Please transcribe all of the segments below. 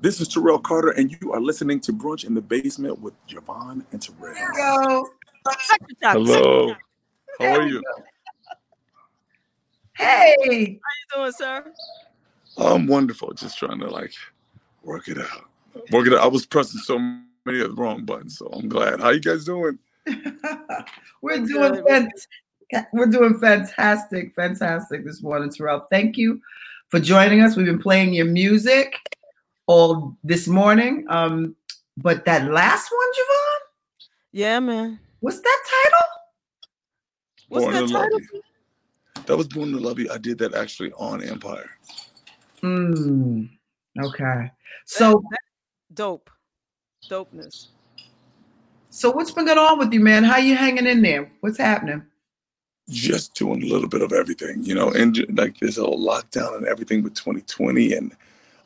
This is Terrell Carter, and you are listening to Brunch in the Basement with JaVonne and Terez. Go. Hello. How are you? Hey. How you doing, sir? I'm wonderful. Just trying to like work it out. Work it out. I was pressing so many of the wrong buttons, so I'm glad. How you guys doing? We're doing fant- we're doing fantastic, fantastic this morning, Terrell. Thank you for joining us. We've been playing your music all this morning. Um, but that last one, JaVonne, Yeah, man. what's that title? What's Born that to Love title? You. That was Born to Love You. I did that actually on Empire. Hmm. Okay. So Dope. Dopeness. so what's been going on with you, man? How you hanging in there? What's happening? Just doing a little bit of everything, you know, and ju- like this whole lockdown and everything with 2020 and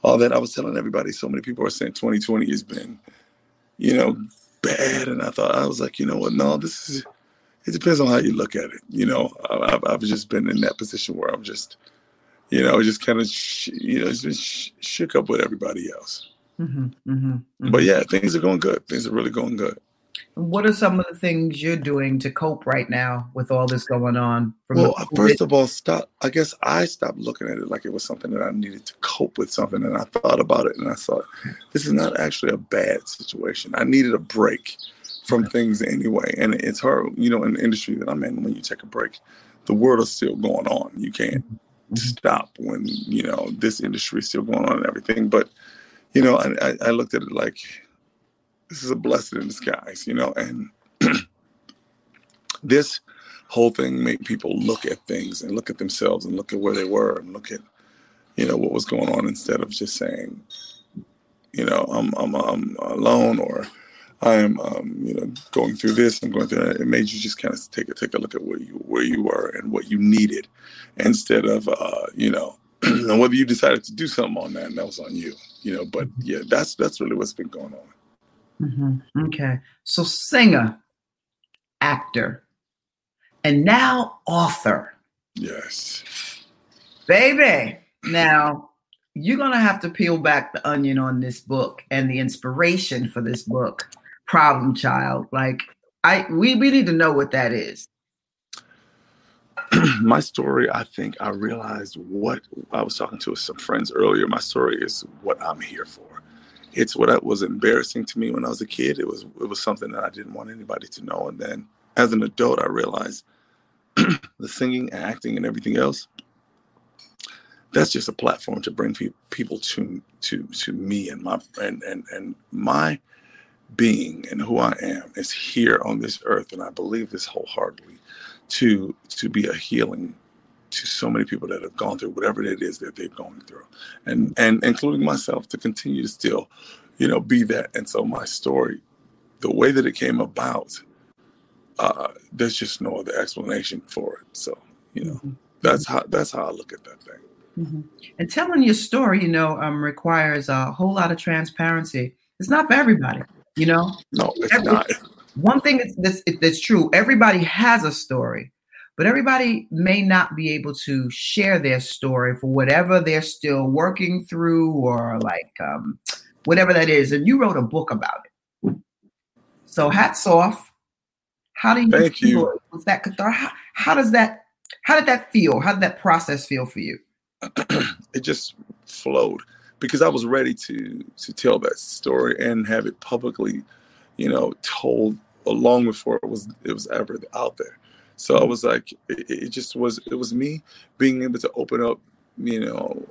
all that. I was telling everybody, so many people are saying 2020 has been, you know, bad. And I thought, I was like, you know what? No, this is, it depends on how you look at it. You know, I- I've, I've just been in that position where I'm just, you know, just kind of, sh- you know, just sh- shook up with everybody else. Mm-hmm, mm-hmm, But yeah, things are going good. Things are really going good. What are some of the things you're doing to cope right now with all this going on? From Well, the uh, first of all, stop. I guess I stopped looking at it like it was something that I needed to cope with something, and I thought about it, and I thought, this is not actually a bad situation. I needed a break from things anyway, and it's hard, you know, in the industry that I'm in. When you take a break, the world is still going on. You can't stop when you know this industry is still going on and everything. But you know, I, I looked at it like this is a blessing in disguise, you know, and this whole thing made people look at things and look at themselves and look at where they were and look at you know what was going on instead of just saying you know i'm i'm, I'm alone or i am um, you know going through this I'm going through that. It made you just kind of take a take a look at where you where you were and what you needed instead of uh you know and whether you decided to do something on that and that was on you you know but yeah that's that's really what's been going on Mhm, Okay. So singer, actor, and now author. yes Baby. Now, you're going to have to peel back the onion on this book and the inspiration for this book, Problem Child. Like I we we need to know what that is. my story, I think I realized what I was talking to some friends earlier. My story is what I'm here for. It's what was embarrassing to me when I was a kid. It was it was something that I didn't want anybody to know. And then as an adult, I realized the singing, acting, and everything else. That's just a platform to bring pe- people to to to me and my and and and my being and who I am is here on this earth, and I believe this wholeheartedly to to be a healing to so many people that have gone through whatever it is that they've gone through. And and including myself to continue to still you know be that. And so my story the way that it came about uh there's just no other explanation for it. So you know that's how that's how i look at that thing. Mhm. And telling your story, you know, um, requires a whole lot of transparency. It's not for everybody, you know. no it's Every- not. One thing that's, that's, that's true: everybody has a story, but everybody may not be able to share their story for whatever they're still working through, or like um, whatever that is. And you wrote a book about it, so hats off. How do you Thank feel? you. Was that? How, how does that? How did that feel? How did that process feel for you? it just flowed because I was ready to to tell that story and have it publicly, you know, told long before it was it was ever out there. So I was like, it, it just was it was me being able to open up, you know,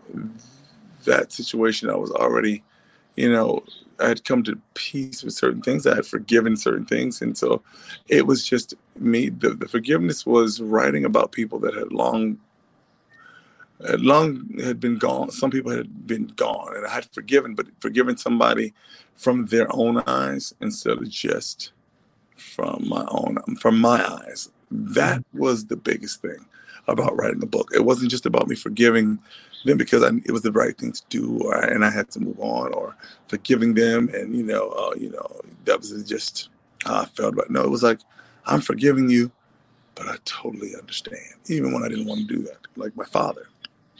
that situation. I was already, you know, I had come to peace with certain things. I had forgiven certain things, and so it was just me. The, the forgiveness was writing about people that had long had long had been gone. Some people had been gone, and I had forgiven, but forgiven somebody from their own eyes instead of just from my own from my eyes. That was the biggest thing about writing the book. It wasn't just about me forgiving them because I, it was the right thing to do, or, and I had to move on, or forgiving them, and you know, uh, you know, that was just how I felt about. It. No, it was like I'm forgiving you, but I totally understand, even when I didn't want to do that, like my father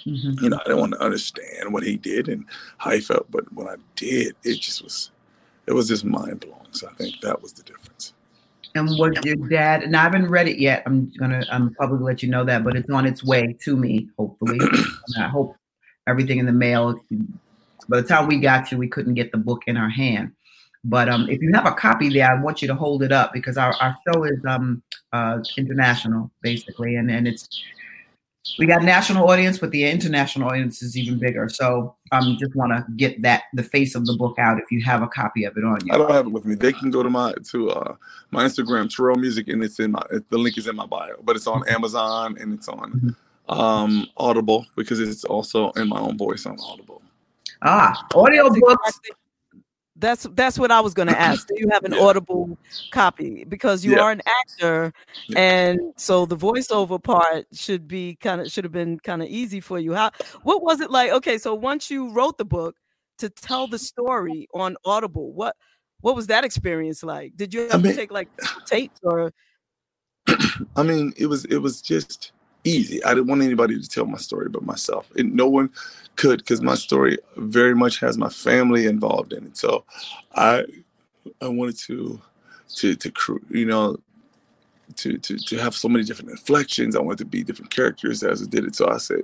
Mhm. You know, I didn't want to understand what he did and how he felt, but when I did, it just was, it was just mind blowing. So I think that was the difference. And was your dad? And I haven't read it yet. I'm gonna I'm probably let you know that, but it's on its way to me, hopefully. and I hope everything in the mail. By the time we got you, we couldn't get the book in our hand. But um, if you have a copy there, I want you to hold it up because our, our show is um, uh, international, basically, and and it's we got national audience, but the international audience is even bigger. So um, just want to get that the face of the book out if you have a copy of it on you. I don't have it with me. They can go to my to uh my Instagram, Terrell Music, and it's in my the link is in my bio, but it's on Amazon and it's on um Audible because it's also in my own voice on Audible. Ah, audio That's That's what I was going to ask. Do you have an Yeah. audible copy because you Yeah. are an actor, Yeah. and so the voiceover part should be kind of should have been kind of easy for you. How what was it like? Okay, so once you wrote the book to tell the story on Audible, what what was that experience like? Did you have mean- to take like tapes or I mean, it was it was just easy. I didn't want anybody to tell my story but myself, and no one could because my story very much has my family involved in it. So, I I wanted to to to you know to to to have so many different inflections. I wanted to be different characters as I did it. So I said.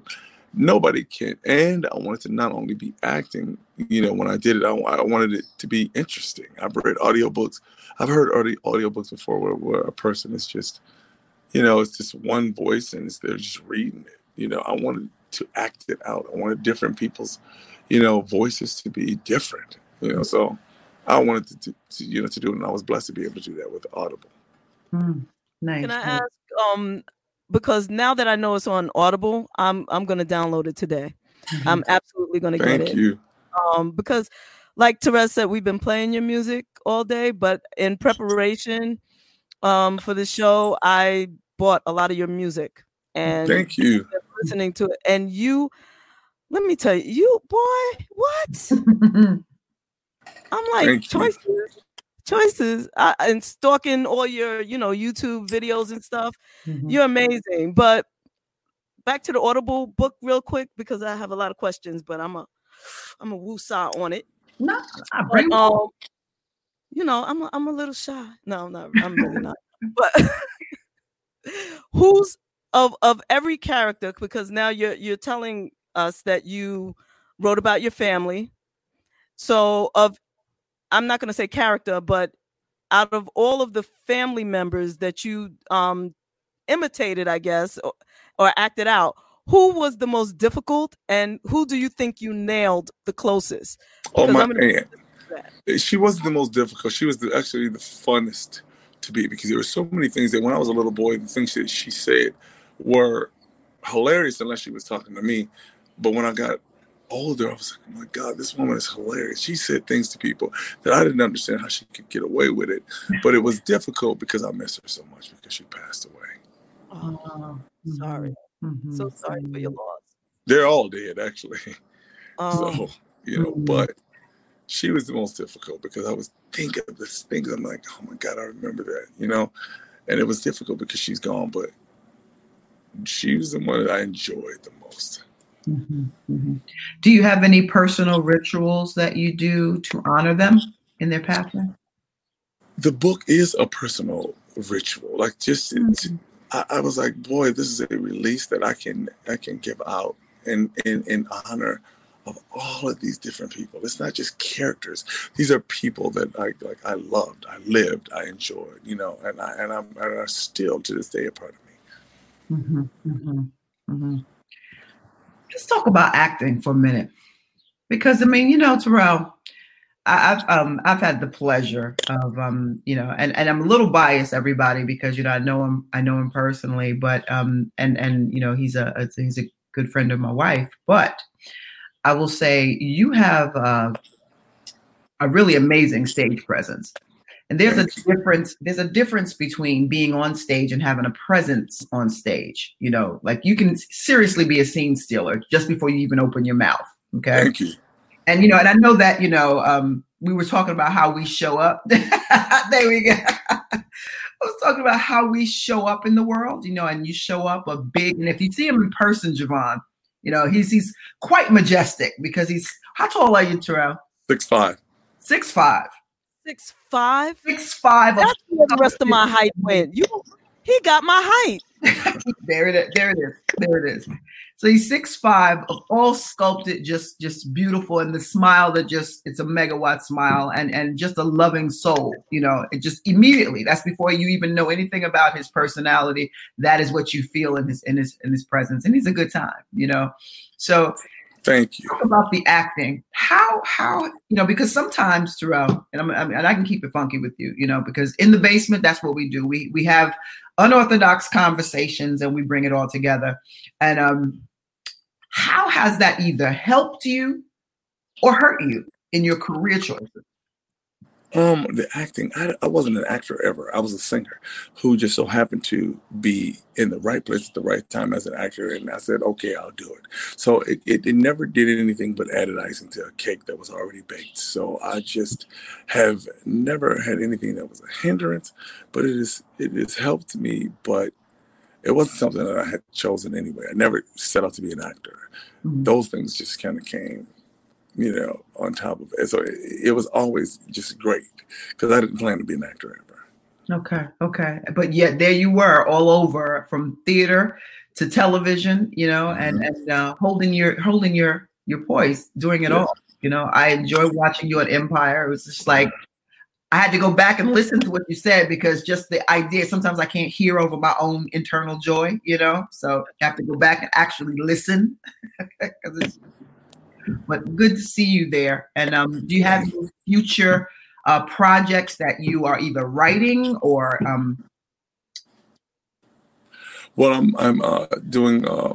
Nobody can, and I wanted to not only be acting. You know, when I did it, I, I wanted it to be interesting. I've read audiobooks. I've heard audio audiobooks before, where, where a person is just you know, it's just one voice and it's, they're just reading it. You know, I wanted to act it out. I wanted different people's, you know, voices to be different. You know, so I wanted to, to, to you know to do it, and I was blessed to be able to do that with Audible. Hmm, nice. Can I ask? Um, because now that I know it's on Audible, I'm I'm gonna download it today. Mhm. I'm absolutely gonna get it. Thank you. Um, because like Terez said, we've been playing your music all day, but in preparation um for the show, I bought a lot of your music and Thank you. listening to it. And you, let me tell you, you boy, what? I'm like Thank you. choices, choices, uh, and stalking all your, you know, YouTube videos and stuff. Mhm. You're amazing. But back to the Audible book real quick because I have a lot of questions, but I'm a I'm a woosah on it. no, I But, bring um, you know, I'm a, I'm a little shy. No, no, I'm really not. But who's of of every character? Because now you're you're telling us that you wrote about your family. So of I'm not going to say character, but out of all of the family members that you um imitated, I guess, or, or acted out, who was the most difficult, and who do you think you nailed the closest? Oh my I'm man. She wasn't the most difficult. She was the, actually the funnest to be because there were so many things that when I was a little boy, the things that she said were hilarious unless she was talking to me. But when I got older, I was like, oh my God, this woman is hilarious. She said things to people that I didn't understand how she could get away with it. But it was difficult because I miss her so much because she passed away. Oh, Oh, sorry. mhm, So sorry for your loss. They're all dead, actually. Um, so, you know, but she was the most difficult because I was thinking of this things. I'm like, oh my God, I remember that, you know? And it was difficult because she's gone, but she was the one that I enjoyed the most. Mhm, mhm. Do you have any personal rituals that you do to honor them in their passing? The book is a personal ritual. Like just Mhm. I, I was like, boy, this is a release that I can I can give out in, in in honor of all of these different people. It's not just characters. These are people that I like I loved, I lived, I enjoyed, you know, and I and I'm and are still to this day a part of me. Mhm, mhm, mhm. Let's talk about acting for a minute, because I mean, you know, Terrell, I, I've um I've had the pleasure of um you know, and and I'm a little biased, everybody, because you know I know him I know him personally, but um and and you know he's a a- he's a good friend of my wife, but I will say you have uh, a really amazing stage presence. And there's a difference. There's a difference between being on stage and having a presence on stage. You know, like you can seriously be a scene stealer just before you even open your mouth. Okay. Thank you. And you know, and I know that you know, um, we were talking about how we show up. there we go. I was talking about how we show up in the world. You know, and you show up a big. And if you see him in person, JaVonne, You know, he's he's quite majestic because he's how tall are you, Terrell? Six five. Six five. Six five. Six five. That's where the rest of my height went. You, he got my height. there it is. There it is. There it is. So he's six five, all sculpted, just just beautiful, and the smile that just it's a megawatt smile, and and just a loving soul. You know, it just immediately. That's before you even know anything about his personality. That is what you feel in his in his in his presence, and he's a good time. You know, so Thank you. Talk about the acting. How how you know because sometimes throughout and I'm, I mean, and I can keep it funky with you, you know, because in the basement that's what we do. We we have unorthodox conversations and we bring it all together. And um, how has that either helped you or hurt you in your career choices? Um, the acting, I, I wasn't an actor ever. I was a singer who just so happened to be in the right place at the right time as an actor. And I said, okay, I'll do it. So it, it, it never did anything but added icing to a cake that was already baked. So I just have never had anything that was a hindrance, but it is, it has helped me, but it wasn't something that I had chosen anyway. I never set out to be an actor. Mm-hmm. Those things just kind of came you know, on top of it. So it, it was always just great because I didn't plan to be an actor ever. Okay, okay, but yet there you were, all over from theater to television, you know, mm-hmm. and and uh, holding your holding your your poise, doing it yeah. all. You know, I enjoy watching you at Empire. It was just like I had to go back and listen to what you said because just the idea. Sometimes I can't hear over my own internal joy, you know. So I have to go back and actually listen because it's but good to see you there. And um, do you have future uh, projects that you are either writing or? Um... Well, I'm I'm uh, doing uh,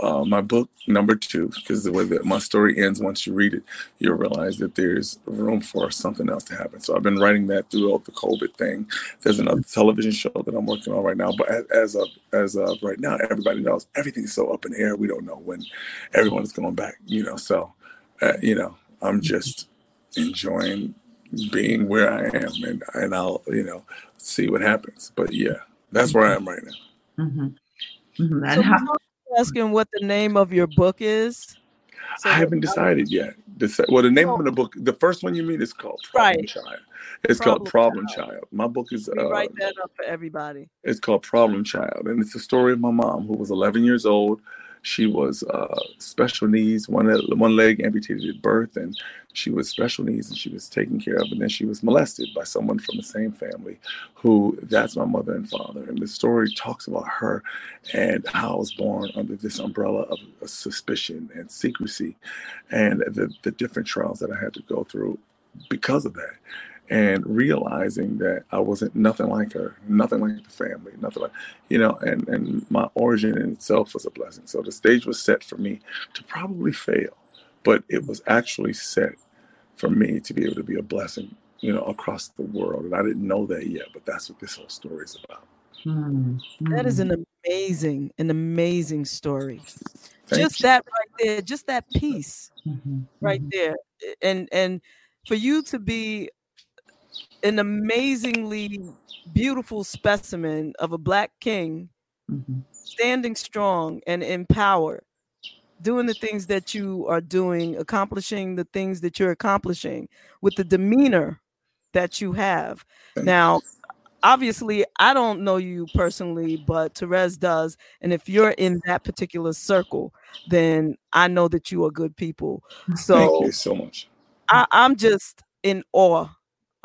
uh, my book number two because the way that my story ends once you read it you'll realize that there's room for something else to happen so i've been writing that throughout the covid thing there's another television show that i'm working on right now but as of as of right now everybody knows everything's so up in the air we don't know when everyone's is going back you know so uh, you know i'm just enjoying being where i am and and i'll you know see what happens but yeah that's where i am right now mm-hmm. Mm-hmm. And so how, asking what the name of your book is? So I haven't decided yet. Well, the name oh. of the book, the first one you meet is called Problem right. Child. It's Problem called Problem Child. Child. My book is. Uh, write that up for everybody. It's called Problem Child, and it's the story of my mom who was 11 years old she was uh, special needs, one one leg amputated at birth, and she was special needs, and she was taken care of, and then she was molested by someone from the same family, who that's my mother and father. And the story talks about her and how I was born under this umbrella of suspicion and secrecy, and the the different trials that I had to go through because of that and realizing that I wasn't nothing like her, nothing like the family, nothing like, you know, and, and my origin in itself was a blessing. So the stage was set for me to probably fail, but it was actually set for me to be able to be a blessing, you know, across the world. And I didn't know that yet, but that's what this whole story is about. Mm-hmm. That is an amazing, an amazing story. Thank just you. that right there, just that piece mm-hmm. right mm-hmm. there. And and for you to be an amazingly beautiful specimen of a black king mm-hmm. standing strong and empowered doing the things that you are doing accomplishing the things that you're accomplishing with the demeanor that you have. Now obviously i don't know you personally but Terez does. And if you're in that particular circle then i know that you are good people. So thank you so much. I, i'm just in awe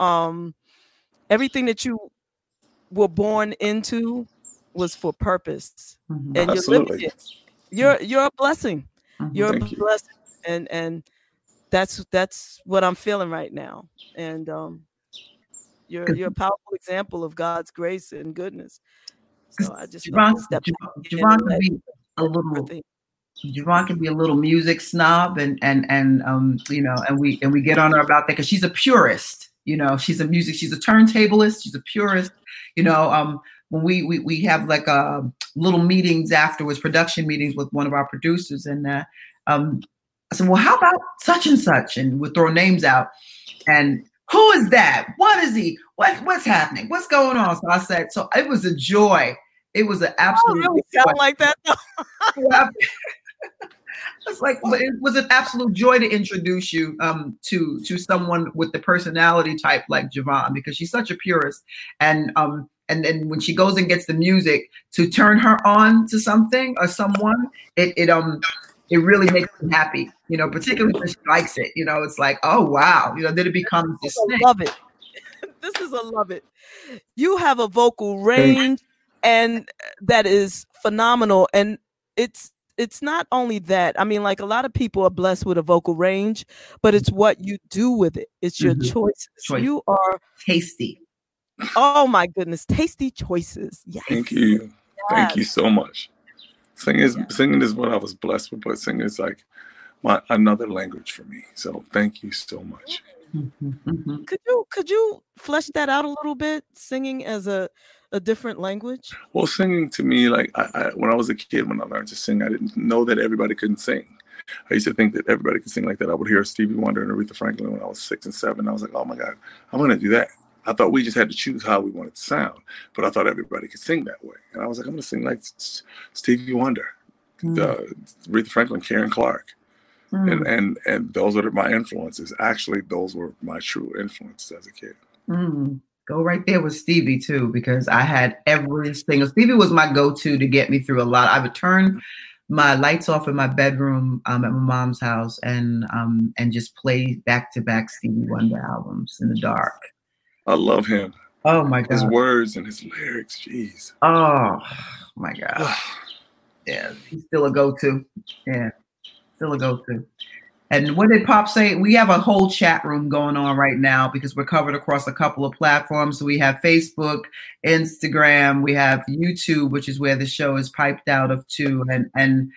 um everything that you were born into was for purpose mm-hmm. and you're living it you're you're a blessing. Mm-hmm. you're Thank a blessing you. and and that's that's what i'm feeling right now. And um you're you're a powerful example of god's grace and goodness. So i just JaVonne, JaVonne, can be a little JaVonne can be a little music snob and and and um you know and we and we get on her about that because she's a purist you know, she's a music, she's a turntablist, she's a purist. You know, um, when we we we have like uh, little meetings afterwards, production meetings with one of our producers, and uh, um, I said, well, how about such and such, and we'll throw names out, and who is that? What is he? What what's happening? What's going on? So I said, so it was a joy. It was an absolute. really sound like that. It's like it was an absolute joy to introduce you um, to to someone with the personality type like JaVonne because she's such a purist, and um, and then when she goes and gets the music to turn her on to something or someone, it it um it really makes me happy, you know, particularly when she likes it. You know, it's like, oh wow, you know, then it becomes this I love it. this is a love it. You have a vocal range and that is phenomenal. And it's it's not only that. I mean, like a lot of people are blessed with a vocal range, but it's what you do with it. It's your mm-hmm. choices. Choice. You are tasty. Oh my goodness, tasty choices. Yes. Thank you. Yes. Thank you so much. Singing is yeah. singing is what I was blessed with, but singing is like my another language for me. So thank you so much. Mm-hmm, mm-hmm. Could you could you flesh that out a little bit? Singing as a a different language? Well, singing to me, like I, I, when I was a kid, when I learned to sing, I didn't know that everybody couldn't sing. I used to think that everybody could sing like that. I would hear Stevie Wonder and Aretha Franklin when I was six and seven. I was like, oh my God, I'm going to do that. I thought we just had to choose how we wanted to sound, but I thought everybody could sing that way. And I was like, I'm going to sing like Stevie Wonder, mm. uh, Aretha Franklin, Karen Clark. Mm. And, and and those are my influences. Actually, those were my true influences as a kid. Mm. Go right there with Stevie too, because I had every single Stevie was my go-to to get me through a lot. I would turn my lights off in my bedroom um, at my mom's house and um, and just play back to back Stevie Wonder albums in the dark. I love him. Oh my god. His words and his lyrics, jeez. Oh my god. yeah, he's still a go-to. Yeah, still a go-to. And what did Pop say? We have a whole chat room going on right now because we're covered across a couple of platforms. So we have Facebook, Instagram, we have YouTube, which is where the show is piped out of too. And and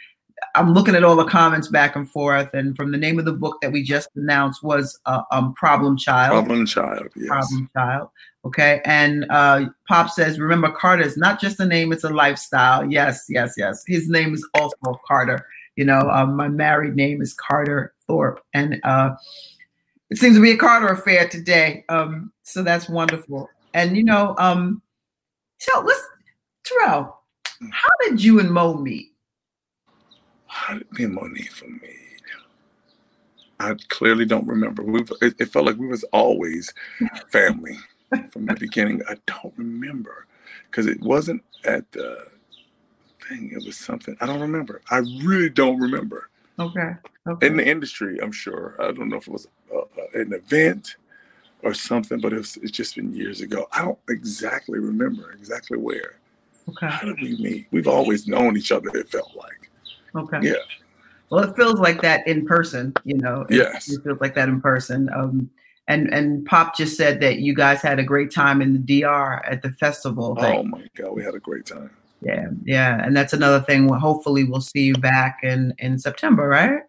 I'm looking at all the comments back and forth. And from the name of the book that we just announced was uh, um, Problem Child. Problem Child, yes. Problem Child. Okay. And uh, Pop says, remember, Carter is not just a name, it's a lifestyle. Yes, yes, yes. His name is also Carter. You know, um, my married name is Carter Thorpe, and uh, it seems to be a Carter affair today. Um, so that's wonderful. And you know, um, tell let's Terrell, how did you and Mo meet? How did me and Monifah meet? I clearly don't remember. We it, it felt like we was always family from the beginning. I don't remember because it wasn't at the thing. It was something I don't remember. I really don't remember. Okay. okay. In the industry, I'm sure. I don't know if it was uh, uh, an event or something, but it's, it's just been years ago. I don't exactly remember exactly where. Okay. How did we meet? We've always known each other. It felt like. Okay. Yeah. Well, it feels like that in person. You know. It, yes. It feels like that in person. Um, and and Pop just said that you guys had a great time in the DR at the festival. Oh my God, we had a great time. Yeah, yeah, and that's another thing. Hopefully, we'll see you back in in September, right?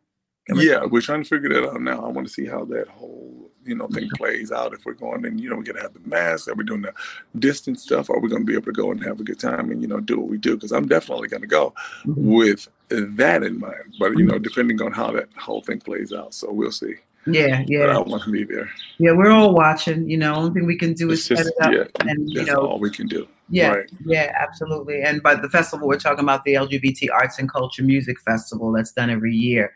Yeah, we're trying to figure that out now. I want to see how that whole you know thing plays out. If we're going and you know we're gonna have the mask, are we doing the distance stuff? Are we gonna be able to go and have a good time and you know do what we do? Because I'm definitely gonna go mm-hmm. with that in mind. But you know, mm-hmm. depending on how that whole thing plays out, so we'll see. Yeah, yeah. But I want to be there. Yeah, we're all watching. You know, only thing we can do it's is just, set it up, yeah, and you know, all we can do. Yeah, right. yeah, absolutely. And by the festival, we're talking about the LGBT Arts and Culture Music Festival that's done every year.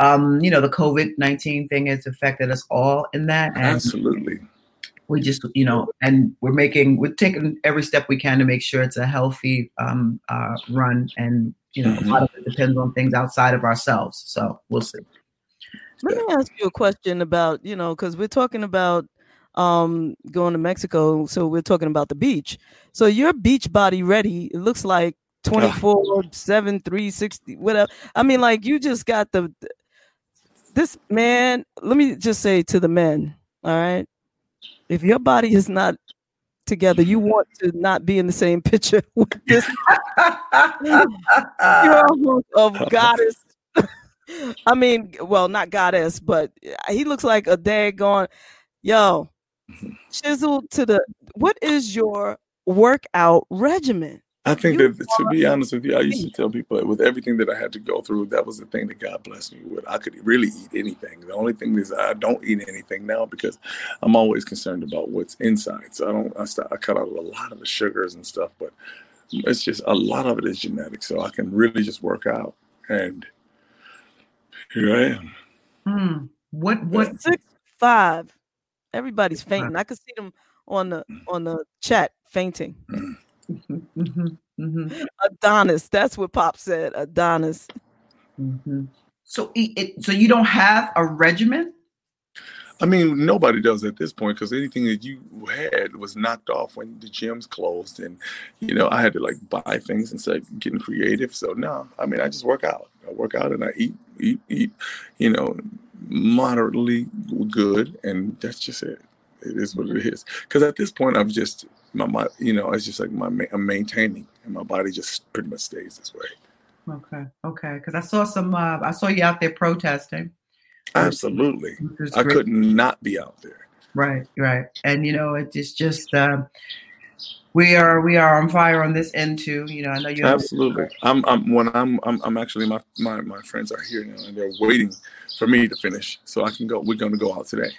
Um, you know, the COVID nineteen thing has affected us all in that. absolutely. We just, you know, and we're making, we're taking every step we can to make sure it's a healthy um, uh, run. And you know, mm-hmm. a lot of it depends on things outside of ourselves. So we'll see. Let me ask you a question about, you know, because we're talking about um going to Mexico, so we're talking about the beach. So your beach body ready, it looks like 24 7 360 whatever. I mean like you just got the this man, let me just say to the men, all right? If your body is not together, you want to not be in the same picture with this You're a of goddess I mean, well, not goddess, but he looks like a daggone yo mm-hmm. chiseled to the. What is your workout regimen? I think you that to be honest with you, I used to tell people with everything that I had to go through, that was the thing that God blessed me with. I could really eat anything. The only thing is I don't eat anything now because I'm always concerned about what's inside. So I don't. I, start, I cut out a lot of the sugars and stuff, but it's just a lot of it is genetic. So I can really just work out and Here I am. Hmm. What what Six five. Everybody's fainting. I could see them on the on the chat fainting. Mhm, mhm, Adonis. That's what Pop said. Adonis. mhm. So it, it- so you don't have a regimen? I mean, nobody does at this point because anything that you had was knocked off when the gyms closed, and you know I had to like buy things and start getting creative. So no, I mean I just work out. I work out and I eat, eat, eat. You know, moderately good, and that's just it. It is what it is. Because at this point, I'm just my, my you know it's just like my I'm maintaining, and my body just pretty much stays this way. Okay, okay. Because I saw some. Uh, I saw you out there protesting. Absolutely, I could not be out there. Right, right. And you know, it is just uh, we are we are on fire on this end too. You know, I know you Absolutely. I'm, I'm when I'm, I'm, I'm actually my, my, my friends are here now and they're waiting for me to finish so I can go. We're going to go out today.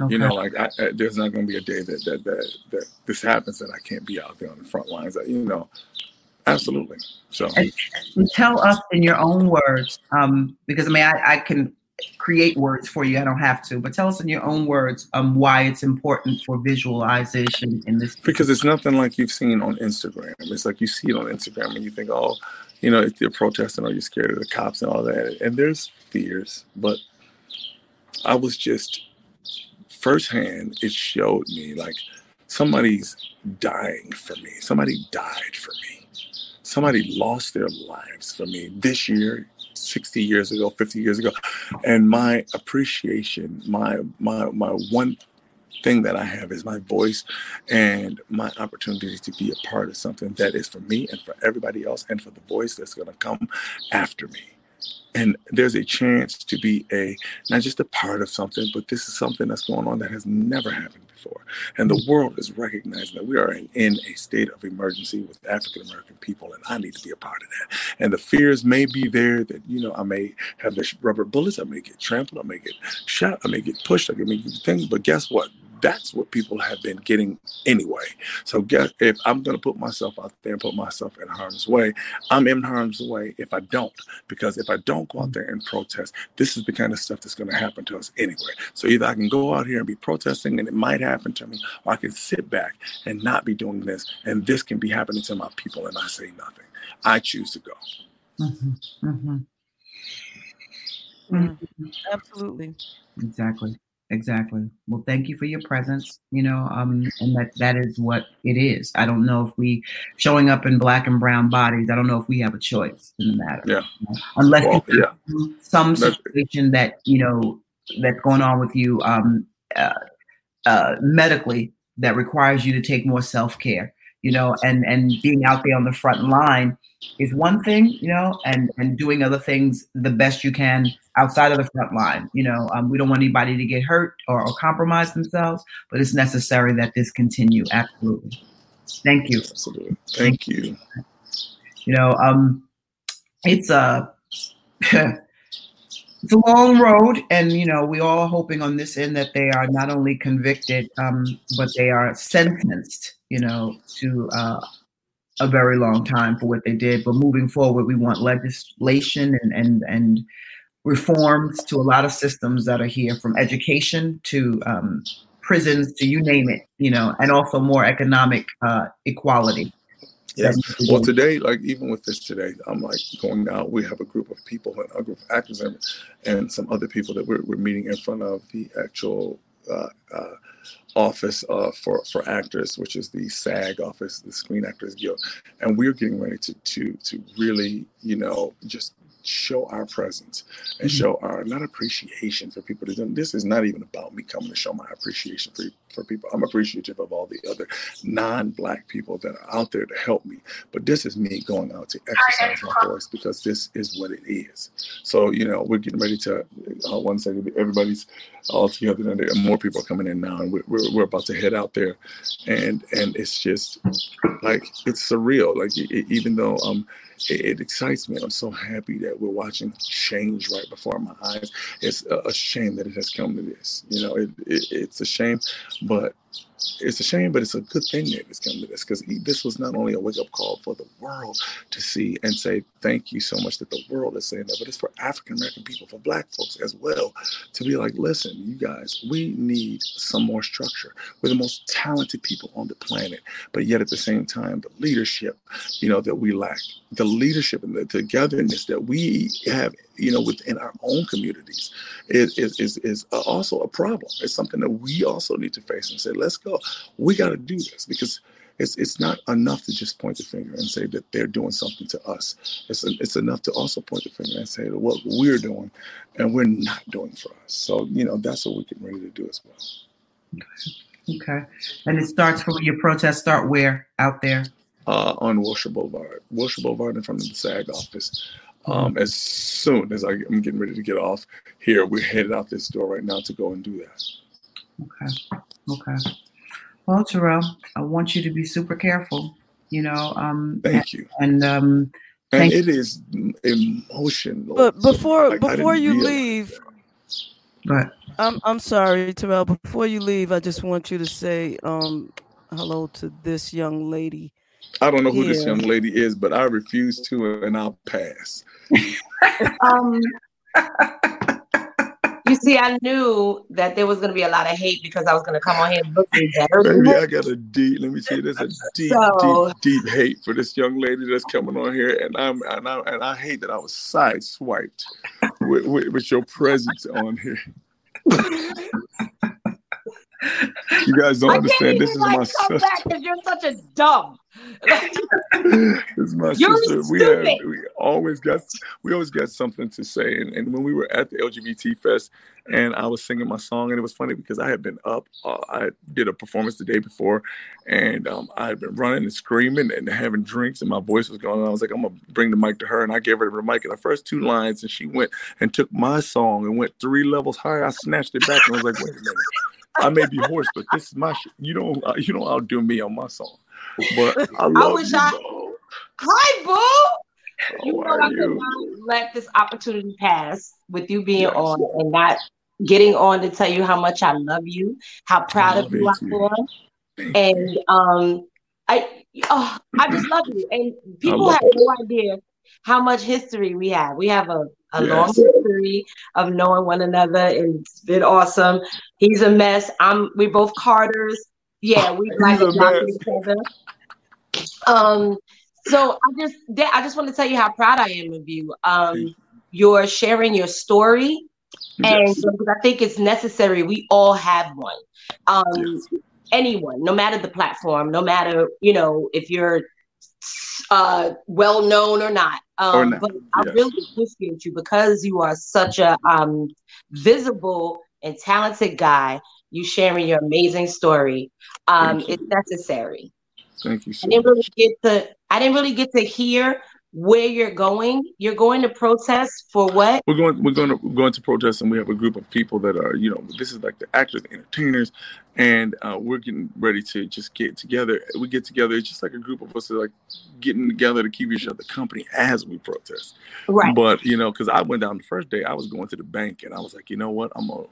Okay. You know, like I, I, there's not going to be a day that, that, that, that this happens that I can't be out there on the front lines. You know, absolutely. So And tell us in your own words, um, because I mean, I, I can create words for you. I don't have to, but tell us in your own words um, why it's important for visualization in this. because it's nothing like you've seen on Instagram. It's like you see it on Instagram and you think, oh, you know, if you're protesting or you're scared of the cops and all that. And there's fears, but I was just firsthand, it showed me like somebody's dying for me. Somebody died for me. Somebody lost their lives for me this year, 60 years ago, 50 years ago. And my appreciation, my my my one thing that I have is my voice and my opportunity to be a part of something that is for me and for everybody else and for the voice that's going to come after me. And there's a chance to be a not just a part of something, but this is something that's going on that has never happened before. And the world is recognizing that we are in, in a state of emergency with African American people, and I need to be a part of that. And the fears may be there that, you know, I may have the rubber bullets, I may get trampled, I may get shot, I may get pushed, I may get things, but guess what? That's what people have been getting anyway. So guess if I'm gonna put myself out there and put myself in harm's way, I'm in harm's way if I don't. Because if I don't go out there and protest, this is the kind of stuff that's gonna happen to us anyway. So either I can go out here and be protesting and it might happen to me, or I can sit back and not be doing this, and this can be happening to my people and I say nothing. I choose to go. Mhm, mhm. Mm. Mhm. Absolutely. Exactly. Exactly. Well, thank you for your presence. You know, um, and that that is what it is. I don't know if we showing up in black and brown bodies. I don't know if we have a choice in the matter. Yeah. Unless Well, it's yeah. some situation that you know that's going on with you um, uh, uh, medically that requires you to take more self care. You know, and and being out there on the front line is one thing. You know, and and doing other things the best you can outside of the front line. You know, um, we don't want anybody to get hurt or, or compromise themselves, but it's necessary that this continue. Absolutely. Thank you. Absolutely. Thank you. You know, um, it's a it's a long road, and you know, we all are hoping on this end that they are not only convicted, um, but they are sentenced. You know, to uh, a very long time for what they did. But moving forward, we want legislation and and and reforms to a lot of systems that are here, from education to um, prisons to you name it. You know, and also more economic uh, equality. Yes. that needs to Well, today, like even with this today, I'm like going out. We have a group of people, a group of actors, and, and some other people that we're, we're meeting in front of the actual uh, uh, office uh, for for actors, which is the SAG office, the Screen Actors Guild, and we're getting ready to to to really, you know, just show our presence and Mhm. show our not appreciation for people. This is not even about me coming to show my appreciation for for people. I'm appreciative of all the other non-black people that are out there to help me. But this is me going out to exercise my voice because this is what it is. So you know, we're getting ready to. Uh, one second, everybody's all together, and there are more people coming in now, and we're, we're we're about to head out there, and and it's just like it's surreal. Like e- even though um it, it, excites me. I'm so happy that we're watching change right before my eyes. It's a, a shame that it has come to this. You know, it, it, it's a shame, but it's a shame, but it's a good thing that it's come to this because this was not only a wake up call for the world to see and say thank you so much that the world is saying that, but it's for African American people, for Black folks as well, to be like, listen, you guys, we need some more structure. We're the most talented people on the planet, but yet at the same time, the leadership, you know, that we lack, the leadership and the togetherness that we have you know, within our own communities is, is, is, is also a problem. It's something that we also need to face and say, let's go. We got to do this because it's, it's not enough to just point the finger and say that they're doing something to us. It's, it's enough to also point the finger and say that what we're doing and we're not doing for us. So, you know, that's what we get ready to do as well. Okay. And it starts from your protests start where out there? Uh, on Wilshire Boulevard, Wilshire Boulevard in front of the SAG office. Um, as soon as I, am getting ready to get off here, we're headed out this door right now to go and do that. Okay. Okay. Well, Terrell, I want you to be super careful. You know. Um, thank you. And um, and it is emotional. But before like, before you leave, but I'm I'm sorry, Terrell. Before you leave, I just want you to say um, hello to this young lady I don't know who yeah. this young lady is, but I refuse to, and I'll pass. um, you see, I knew that there was going to be a lot of hate because I was going to come on here and look better. Baby, I got a deep. Let me see. there's a deep, so, deep, deep hate for this young lady that's coming on here, and I'm and I and I hate that I was sideswiped with, with, with your presence on here. you guys don't understand. This is my sister. Because you're such a dumb. this is my you're sister. We have we always got we always got something to say. And, and when we were at the LGBT fest, and I was singing my song, and it was funny because I had been up. Uh, I did a performance the day before, and um, I had been running and screaming and having drinks, and my voice was going. I was like, I'm gonna bring the mic to her, and I gave her the mic. And the first two lines, and she went and took my song and went three levels higher. I snatched it back and I was like, wait a minute. I may be hoarse, but this is my shit. You don't uh, you don't outdo me on my song. But I love I wish you, I. Bro. Hi, boo. How you know I could not let this opportunity pass with you being yes. on and not getting on to tell you how much I love you, how proud of you I am, and um, I oh, I just love you. And people have no idea how much history we have. We have a a yes. long history of knowing one another, and it's been awesome. He's a mess. I'm. We both Carters. Yeah, we like to each other. Um. So I just, I just want to tell you how proud I am of you. Um, you're sharing your story, yes. and I think it's necessary. We all have one. Um, yes. anyone, no matter the platform, no matter you know if you're uh, well known or not. Um, or not. But I really appreciate you because you are such a um, visible and talented guy. You sharing your amazing story. Um, it's necessary. Thank you so I didn't really get to. I didn't really get to hear where you're going. You're going to protest for what? We're going. We're going to we're going to protest, and we have a group of people that are, you know, this is like the actors, the entertainers, and uh, we're getting ready to just get together. We get together. It's just like a group of us that are like getting together to keep each other company as we protest. Right. But you know, because I went down the first day, I was going to the bank, and I was like, you know what, I'm gonna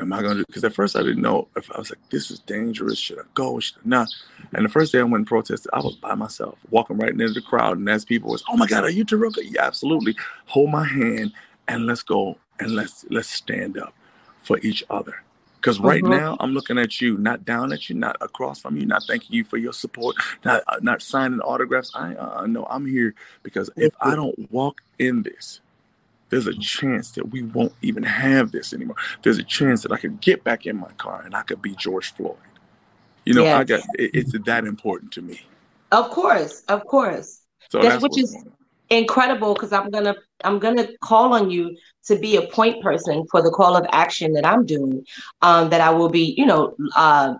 am I going to? Do? Because at first I didn't know if I was like, this is dangerous. Should I go? Should I not? And the first day I went and protested, I was by myself, walking right into the crowd. And as people was, oh my God, are you Terrell? Yeah, absolutely. Hold my hand and let's go and let's let's stand up for each other. Because right mm-hmm. now I'm looking at you, not down at you, not across from you, not thanking you for your support, not uh, not signing autographs. I uh, no, I'm here because if I don't walk in this, there's a chance that we won't even have this anymore. There's a chance that I could get back in my car and I could be George Floyd. You know, yes. I got it, it's that important to me. Of course, of course. So that's, that's which is incredible because I'm gonna I'm gonna call on you to be a point person for the call of action that I'm doing. Um, that I will be, you know, uh,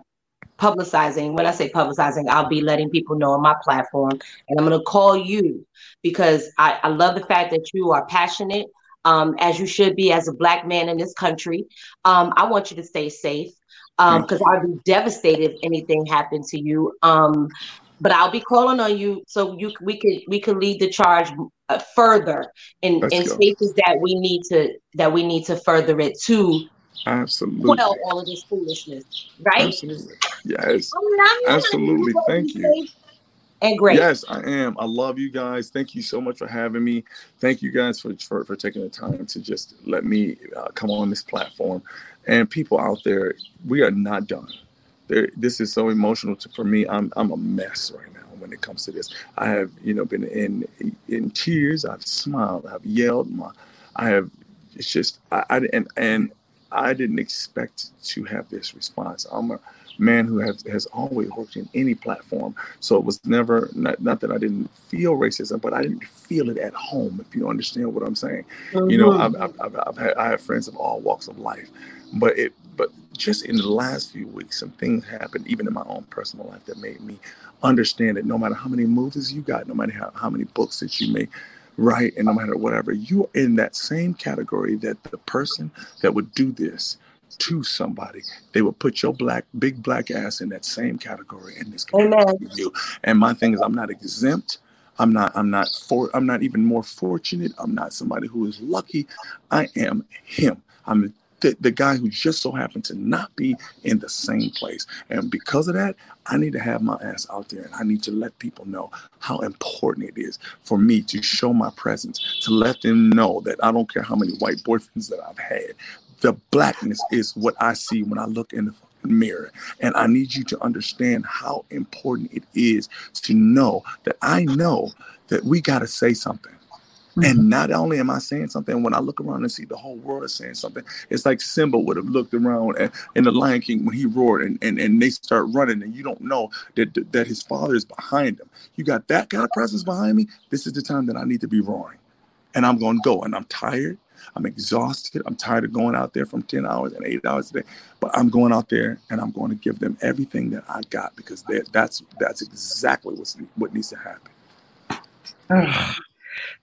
publicizing. When I say publicizing, I'll be letting people know on my platform, and I'm gonna call you because I, I love the fact that you are passionate um, as you should be as a black man in this country. Um, I want you to stay safe because um, I'd be devastated if anything happened to you. Um, but I'll be calling on you so you we could we could lead the charge uh, further in Let's in go. spaces that we need to that we need to further it to absolutely. well all of this foolishness right? Absolutely. Yes. Absolutely. thank you and great yes i am i love you guys thank you so much for having me thank you guys for for, for taking the time to just let me uh, come on this platform and people out there we are not done there, this is so emotional to, for me. I'm I'm a mess right now when it comes to this. I have you know been in in tears. I've smiled. I've yelled. My, I have. It's just I, I and and I didn't expect to have this response. I'm a man who has has always worked in any platform, so it was never not, not that I didn't feel racism, but I didn't feel it at home. If you understand what I'm saying, mm-hmm. you know. I've, I've, I've, I've had I have friends of all walks of life, but it but just in the last few weeks, some things happened, even in my own personal life, that made me understand that no matter how many movies you got, no matter how, how many books that you may write, and no matter whatever, you're in that same category that the person that would do this to somebody, they will put your black, big black ass in that same category in this you. And my thing is, I'm not exempt. I'm not. I'm not for. I'm not even more fortunate. I'm not somebody who is lucky. I am him. I'm the, the guy who just so happened to not be in the same place. And because of that, I need to have my ass out there and I need to let people know how important it is for me to show my presence, to let them know that I don't care how many white boyfriends that I've had. The blackness is what I see when I look in the mirror. And I need you to understand how important it is to know that I know that we got to say something. And mm-hmm. not only am I saying something, when I look around and see the whole world is saying something, it's like Simba would have looked around and, in the Lion King when he roared and, and, and they start running and you don't know that, that his father is behind him. You got that kind of presence behind me. This is the time that I need to be roaring. And I'm going to go. And I'm tired. I'm exhausted. I'm tired of going out there from 10 hours and eight hours a day. But I'm going out there and I'm going to give them everything that I got because that's that's exactly what's, what needs to happen.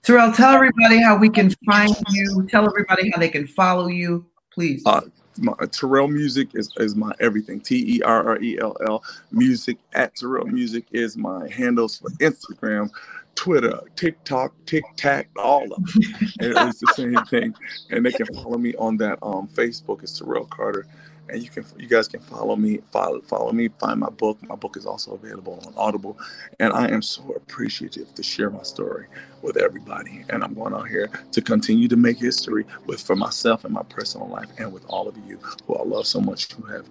Terrell, tell everybody how we can find you. Tell everybody how they can follow you, please. Uh, my, uh, Terrell Music is, is my everything. T E R R E L L Music at Terrell Music is my handles for Instagram, Twitter, TikTok, TikTok, all of them. and it's the same thing. And they can follow me on that um, Facebook. It's Terrell Carter. And you can you guys can follow me follow follow me find my book. My book is also available on audible. And i am so appreciative to share my story with everybody. And i'm going out here to continue to make history with for myself and my personal life and with all of you who i love so much who have.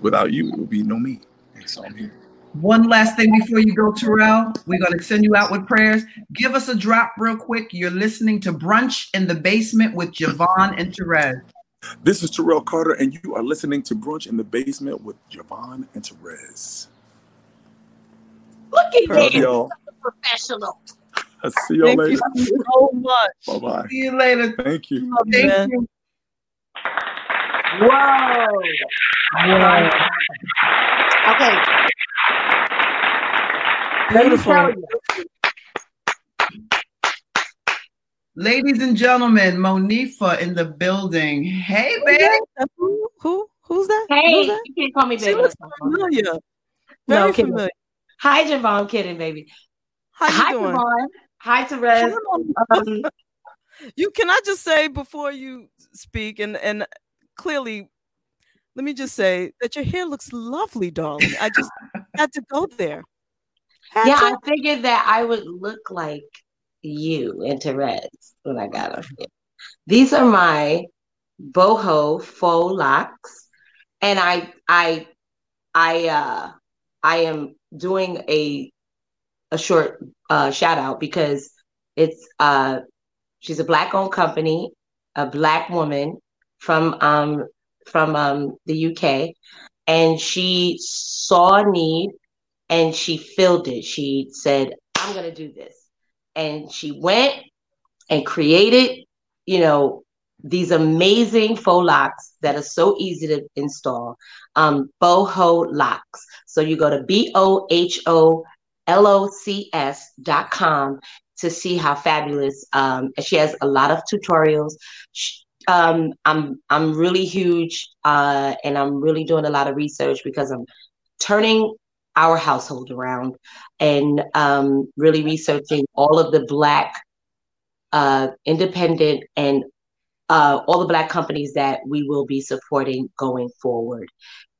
Without you it would be no me. And so i'm here one last thing before you go, Terrell. We're going to send you out with prayers. Give us a drop real quick. You're listening to Brunch in the Basement with JaVonne and Terez. This is Terrell Carter, and you are listening to Brunch in the Basement with JaVonne and Terez. Look at you, professional. I'll see y'all Thank later. you so much. Bye bye. See you later. Thank you. Thank you. Whoa. Whoa. Okay. Beautiful. Ladies and gentlemen, Monifah in the building. Hey, baby. Who? Who? Who's that? Hey, Who's that? you can't call me baby. She looks familiar. Very No, kidding. familiar. Hi, JaVonne. Kidding, baby. How you Hi, doing? JaVonne. Hi, Terez. Um, You can I just say before you speak and and clearly let me just say that your hair looks lovely, darling. I just had to go there. Had yeah, to. I figured that I would look like you and Terez when I got up here. These are my boho faux locks, and I I I uh I am doing a a short uh shout out because it's uh she's a black owned company, a black woman from um from um the UK, and she saw a need and she filled it. She said, "I'm gonna do this." and she went and created, you know, these amazing faux locks that are so easy to install. Um, boho locks. So you go to B O H O L O C S dot com to see how fabulous. Um, she has a lot of tutorials. She, um, I'm I'm really huge, uh, and I'm really doing a lot of research because I'm turning our household around and um, really researching all of the Black uh, independent and uh, all the Black companies that we will be supporting going forward,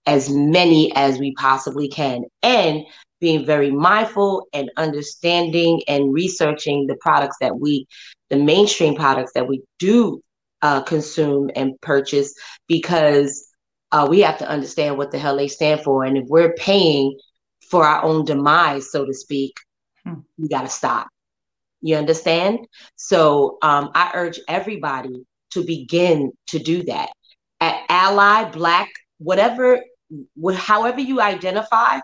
as many as we possibly can, and being very mindful and understanding and researching the products that we, the mainstream products that we do uh, consume and purchase, because uh, we have to understand what the hell they stand for. And if we're paying for our own demise, so to speak, hmm. we got to stop. You understand? So um, I urge everybody to begin to do that. At Ally, Black, whatever, however you identify,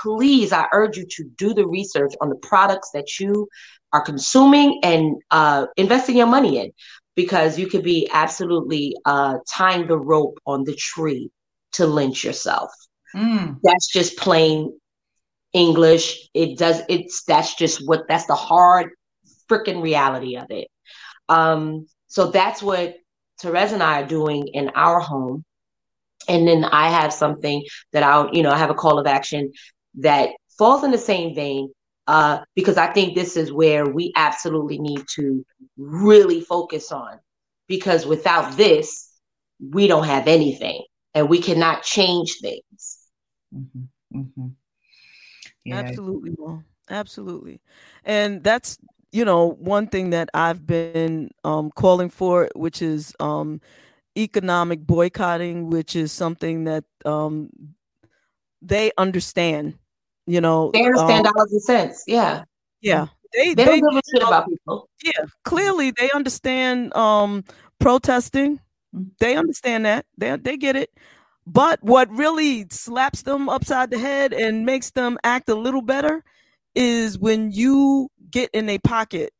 please, I urge you to do the research on the products that you are consuming and uh, investing your money in because you could be absolutely uh, tying the rope on the tree to lynch yourself. Mm. That's just plain English. It does. It's that's just what that's the hard freaking reality of it. Um, so that's what Terez and I are doing in our home. And then I have something that I'll, you know, I have a call of action that falls in the same vein uh, because I think this is where we absolutely need to really focus on. Because without this, we don't have anything and we cannot change things. Mm-hmm. Mm-hmm. Yeah. Absolutely, absolutely. And that's, you know, one thing that I've been um, calling for, which is um, economic boycotting, which is something that um, they understand you know they understand um, dollars and cents yeah. Yeah they, they, they don't give a shit about people. Yeah clearly they understand um protesting. They understand that. They, they get it. But what really slaps them upside the head and makes them act a little better is when you get in a pocket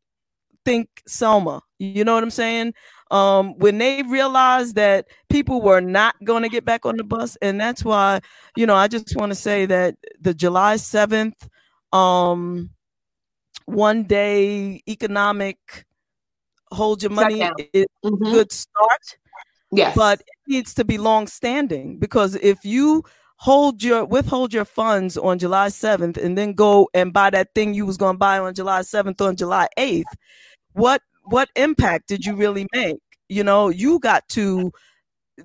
think selma. You know what i'm saying um, when they realized that people were not going to get back on the bus. And that's why, you know, I just want to say that the July 7th, um, one day economic hold your money is mm-hmm. a good start. Yes. But it needs to be long standing because if you hold your withhold your funds on July 7th and then go and buy that thing you was going to buy on July 7th on July 8th, what what impact did you really make? You know, you got to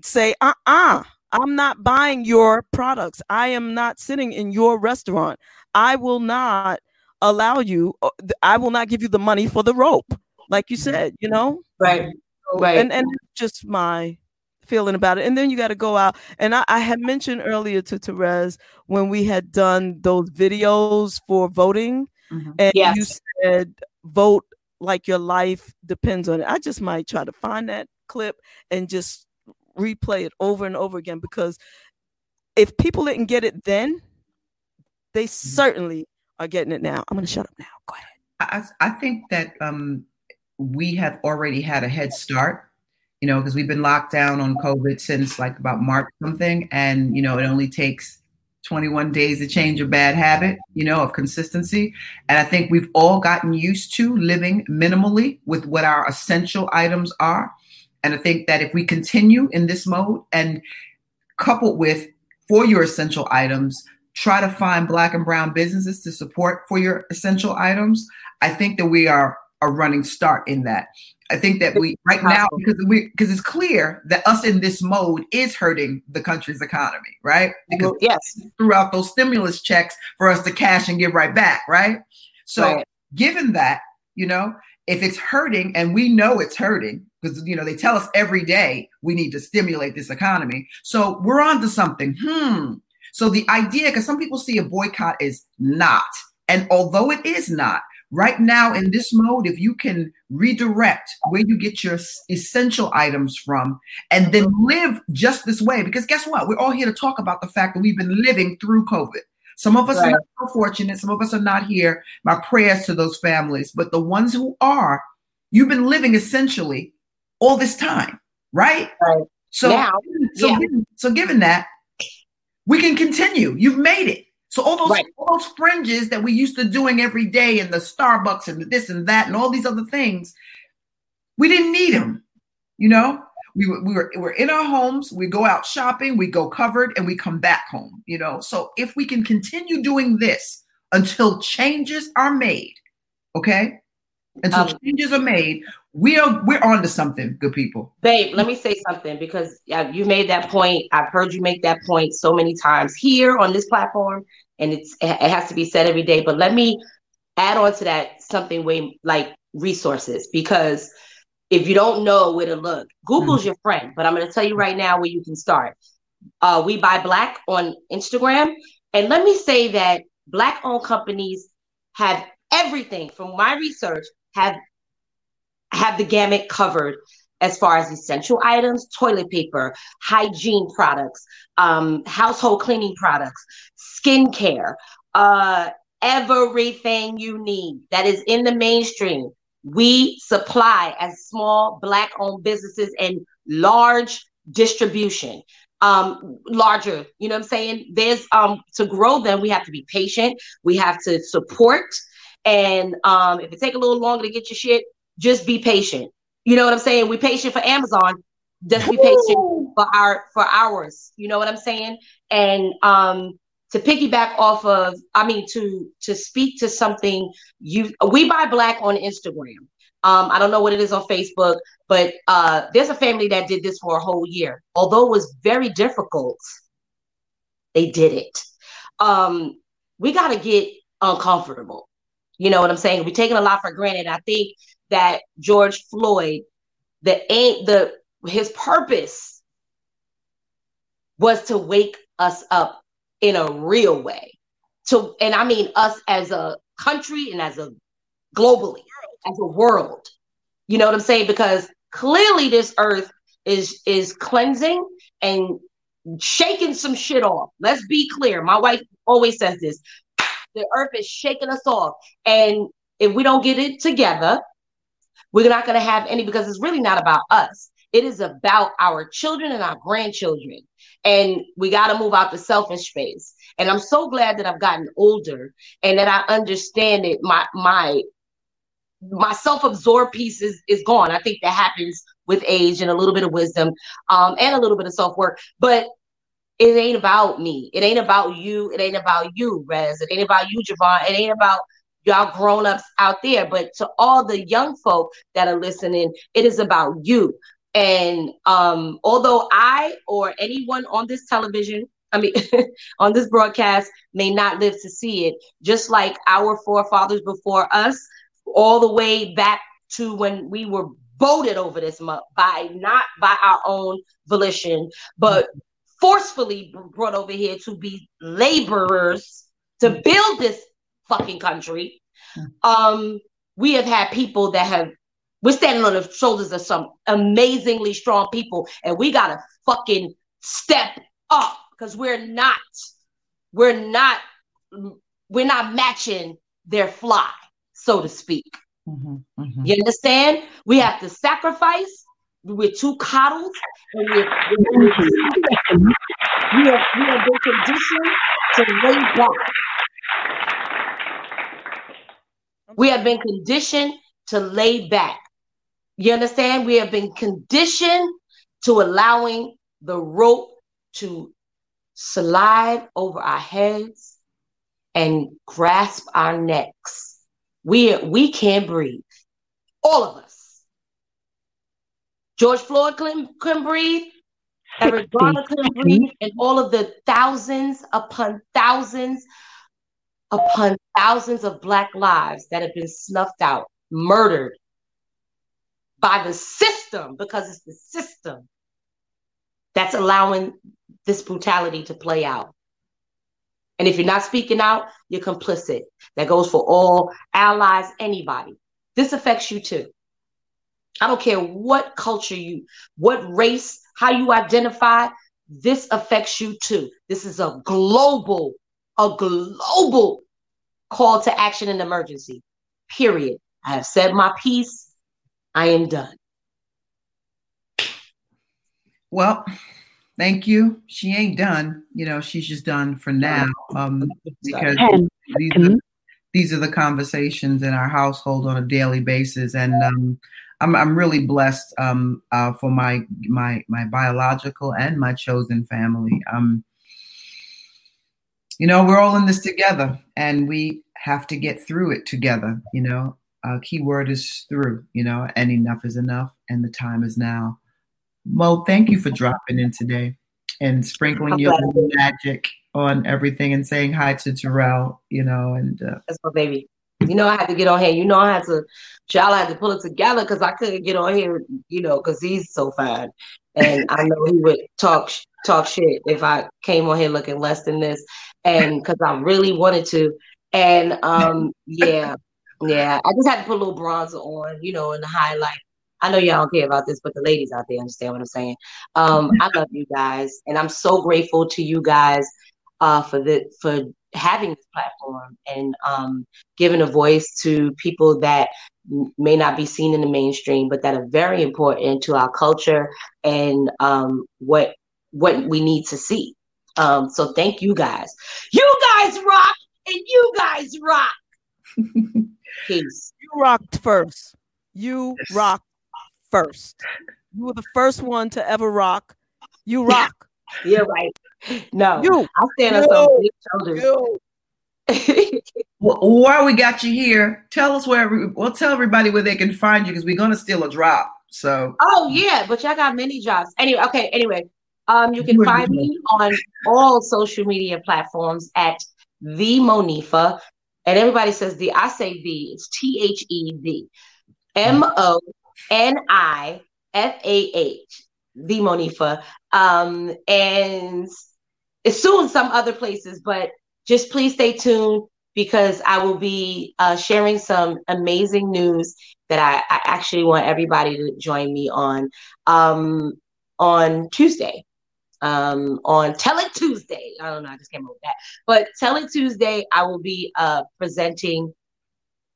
say, uh uh-uh, uh, i am not buying your products. I am not sitting in your restaurant. I will not allow you, uh, I will not give you the money for the rope, like you said, you know? Right. Right. And, and just my feeling about it. And then you got to go out. And I, I, had mentioned earlier to Terez when we had done those videos for voting, mm-hmm. and yes. you said vote like your life depends on it. I just might try to find that clip and just replay it over and over again because if people didn't get it then, they mm-hmm. certainly are getting it now. I'm going to shut up now. Go ahead. I, I think that um, we have already had a head start, you know, because we've been locked down on COVID since like about March something. And, you know, it only takes 21 days to change a bad habit, you know, of consistency. And I think we've all gotten used to living minimally with what our essential items are. And I think that if we continue in this mode and coupled with for your essential items, try to find black and brown businesses to support for your essential items, I think that we are a running start in that. I think that we right now because we because it's clear that us in this mode is hurting the country's economy, right? Because yes, throughout those stimulus checks for us to cash and give right back, right? So right. given that, you know, if it's hurting and we know it's hurting because you know they tell us every day we need to stimulate this economy. So we're on to something. Hmm. So the idea, because some people see a boycott is not, and although it is not, right now in this mode, if you can redirect where you get your essential items from and then live just this way, because guess what? We're all here to talk about the fact that we've been living through COVID. Some of us right. are so fortunate, some of us are not here. My prayers to those families, but the ones who are, you've been living essentially all this time, right? right. So, now, so, yeah. given, so given that, we can continue. You've made it. So all those right. all those fringes that we used to doing every day in the Starbucks and this and that and all these other things, we didn't need them. You know, we were, we were we're in our homes we go out shopping we go covered and we come back home you know? So if we can continue doing this until changes are made okay? Until um, changes are made we are we're on to something good people. Babe let me say something because you made that point. I've heard you make that point so many times here on this platform and it's it has to be said every day but let me add on to that something way like resources because if you don't know where to look, Google's mm your friend. But I'm going to tell you right now where you can start. Uh, we buy black on Instagram, and let me say that black-owned companies have everything from my research have have the gamut covered as far as essential items, toilet paper, hygiene products, um, household cleaning products, skincare, uh, everything you need that is in the mainstream. We supply as small black owned businesses and large distribution um larger you know what i'm saying? There's um to grow them we have to be patient we have to support and um if it take a little longer to get your shit just be patient you know what i'm saying? We patient for amazon just be patient for our for ours. You know what i'm saying? And um to piggyback off of i mean to to speak to something you we buy black on instagram. Um, i don't know what it is on facebook but uh, there's a family that did this for a whole year. Although it was very difficult they did it. Um, we got to get uncomfortable. You know what i'm saying? We're taking a lot for granted. I think that george floyd the ain't the his purpose was to wake us up in a real way. To and I mean us as a country and as a globally, as a world. You know what I'm saying? Because clearly this earth is is cleansing and shaking some shit off. Let's be clear. My wife always says this. The earth is shaking us off. And if we don't get it together, we're not going to have any because it's really not about us. It is about our children and our grandchildren. And we got to move out the selfish space. And I'm so glad that I've gotten older and that I understand it. My my my self-absorbed piece is, is gone. I think that happens with age and a little bit of wisdom um, and a little bit of self-work. But it ain't about me. It ain't about you. It ain't about you, Rez. It ain't about you, JaVonne. It ain't about y'all grown-ups out there. But to all the young folk that are listening, it is about you. And um, although I or anyone on this television, I mean, on this broadcast may not live to see it, just like our forefathers before us, all the way back to when we were voted over this month by not by our own volition, but forcefully brought over here to be laborers to build this fucking country. Hmm. Um, we have had people that have we're standing on the shoulders of some amazingly strong people, and we gotta fucking step up because we're not, we're not, we're not matching their fly, so to speak. Mm-hmm, mm-hmm. You understand? We have to sacrifice. We're too coddled, and we're, we're, we, have, we have been conditioned to lay back. We have been conditioned to lay back. You understand? We have been conditioned to allowing the rope to slide over our heads and grasp our necks. We, we can't breathe. All of us. George Floyd couldn't, couldn't breathe. Eric Garner couldn't breathe. And all of the thousands upon thousands upon thousands of Black lives that have been snuffed out, murdered, by the system because it's the system that's allowing this brutality to play out. And if you're not speaking out, you're complicit. That goes for all allies, anybody. This affects you too. I don't care what culture you, what race, how you identify, this affects you too. This is a global, a global call to action and emergency. Period. I have said my piece. I am done. Well, thank you. She ain't done. You know, she's just done for now. Um, because these are, these are the conversations in our household on a daily basis. And um, I'm I'm really blessed um, uh, for my my my biological and my chosen family. Um, you know, we're all in this together, and we have to get through it together. You know, a key word is through. You know, and enough is enough, and the time is now. Mo, thank you for dropping in today and sprinkling your magic on everything and saying hi to Terrell. You know, and uh, that's my baby. You know, I had to get on here. You know, I had to, y'all had to pull it together because I couldn't get on here, you know, because he's so fine. And I know he would talk talk shit if I came on here looking less than this. And because I really wanted to. And um, yeah, yeah. I just had to put a little bronzer on, you know, in the highlight. I know y'all don't care about this, but the ladies out there understand what I'm saying. Um, I love you guys, and I'm so grateful to you guys uh, for the for having this platform and um, giving a voice to people that may not be seen in the mainstream, but that are very important to our culture and um, what what we need to see. Um, so thank you guys. You guys rock, and you guys rock. Peace. You rocked first. You yes. rocked first. You were the first one to ever rock. You rock. You're right. No, you. I stand on some big shoulders. well, while we got you here, tell us where. We'll tell everybody where they can find you because we're gonna steal a drop. So. Oh yeah, but y'all got many jobs. Anyway, okay. Anyway, um, you can find me on all social media platforms at the Monifah, and everybody says the. I say the. It's T H E V, M O N I F A H the Monifah. Um, and soon some other places, but just please stay tuned because I will be uh, sharing some amazing news that I, I, actually want everybody to join me on um, on Tuesday. Um, on Tell It Tuesday. I don't know, I just came up with that. But Tell It Tuesday, I will be uh, presenting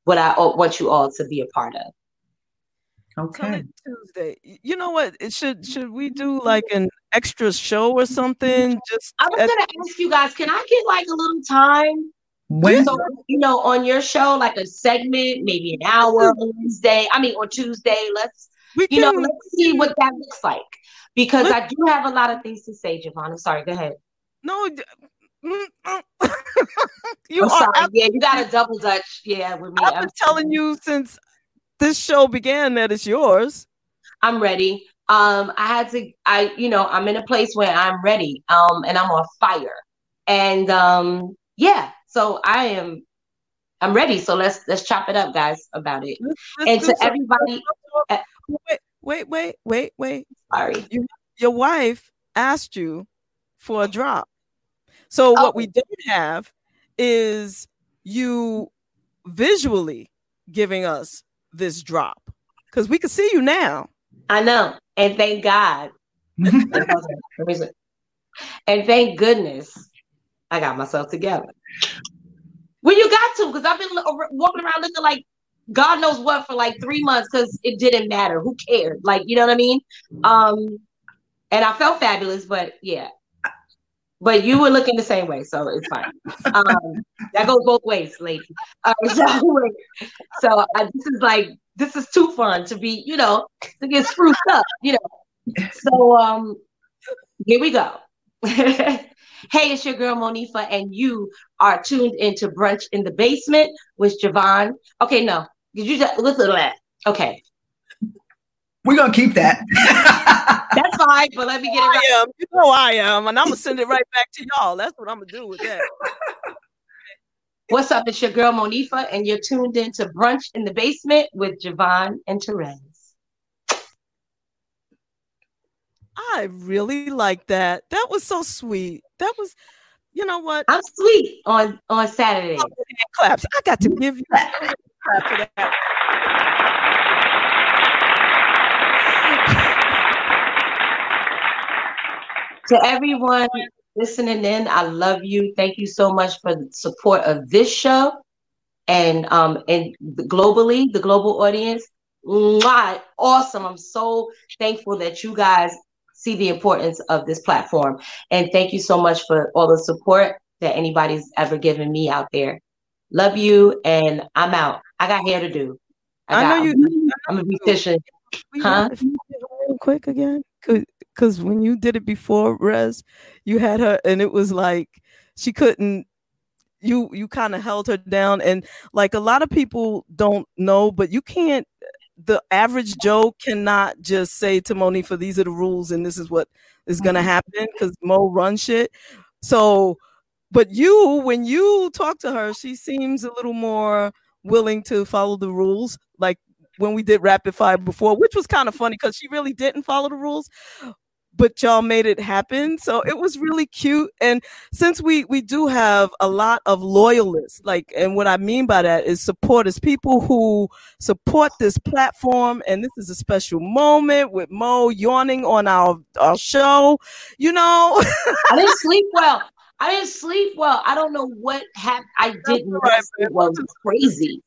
what I want you all to be a part of. Okay. Tuesday. You know what? It should should we do like an extra show or something? Just I was at- gonna ask you guys, can I get like a little time? When so, you know, on your show, like a segment, maybe an hour on Wednesday. I mean, on Tuesday. Let's we you can, know, let's see what that looks like. Because I do have a lot of things to say, JaVonne. I'm sorry, go ahead. No, mm, mm. you I'm are sorry. yeah, you got a double dutch. Yeah, with me. I've been telling you since this show began that it's yours. I'm ready. Um, I had to, I, you know, I'm in a place where I'm ready. Um, and I'm on fire. And um, yeah, so I am I'm ready. So let's let's chop it up, guys, about it. Let's, and to everybody wait, wait, wait, wait, wait. Sorry. You, your wife asked you for a drop. So oh. what we don't have is you visually giving us this drop because we can see you now. I know, and thank God. and thank goodness I got myself together. Well, you got to because I've been walking around looking like God knows what for like three months because it didn't matter. Who cared? Like, you know what I mean? Um, and I felt fabulous, but yeah. But you were looking the same way, so it's fine. Um, that goes both ways, lady. Uh, so, so I, this is like this is too fun to be, you know, to get spruced up, you know. So um here we go. hey, it's your girl Monifah, and you are tuned into Brunch in the Basement with JaVonne. Okay, no, did you just listen to that? Okay. We're gonna keep that. That's fine, but let me get it right. I am. You know I am, and I'm gonna send it right back to y'all. That's what I'm gonna do with that. What's up? It's your girl Monifah, and you're tuned in to Brunch in the Basement with JaVonne and Terez. I really like that. That was so sweet. That was, you know what? I'm sweet on on Saturday. Oh, claps. I got to mm-hmm. give you a clap for that. To everyone listening in. I love you. Thank you so much for the support of this show and um and globally, the global audience. Mwah, awesome. I'm so thankful that you guys see the importance of this platform. And thank you so much for all the support that anybody's ever given me out there. Love you and I'm out. I got hair to do. I, I know you I'm, I'm a beautician. Huh? Real quick again, because when you did it before, Rez, you had her, and it was like she couldn't. You you kind of held her down, and like a lot of people don't know, but you can't. The average Joe cannot just say to Monifah, "These are the rules, and this is what is going to Mm-hmm. happen," because Mo runs shit. So, but you, when you talk to her, she seems a little more willing to follow the rules. Like when we did rapid fire before, which was kind of funny because she really didn't follow the rules, but y'all made it happen. So it was really cute. And since we we do have a lot of loyalists, like, and what I mean by that is supporters, people who support this platform, and this is a special moment with Mo yawning on our our show. You know, I didn't sleep well. I didn't sleep well. I don't know what happened. I didn't all right, sleep well. It was crazy.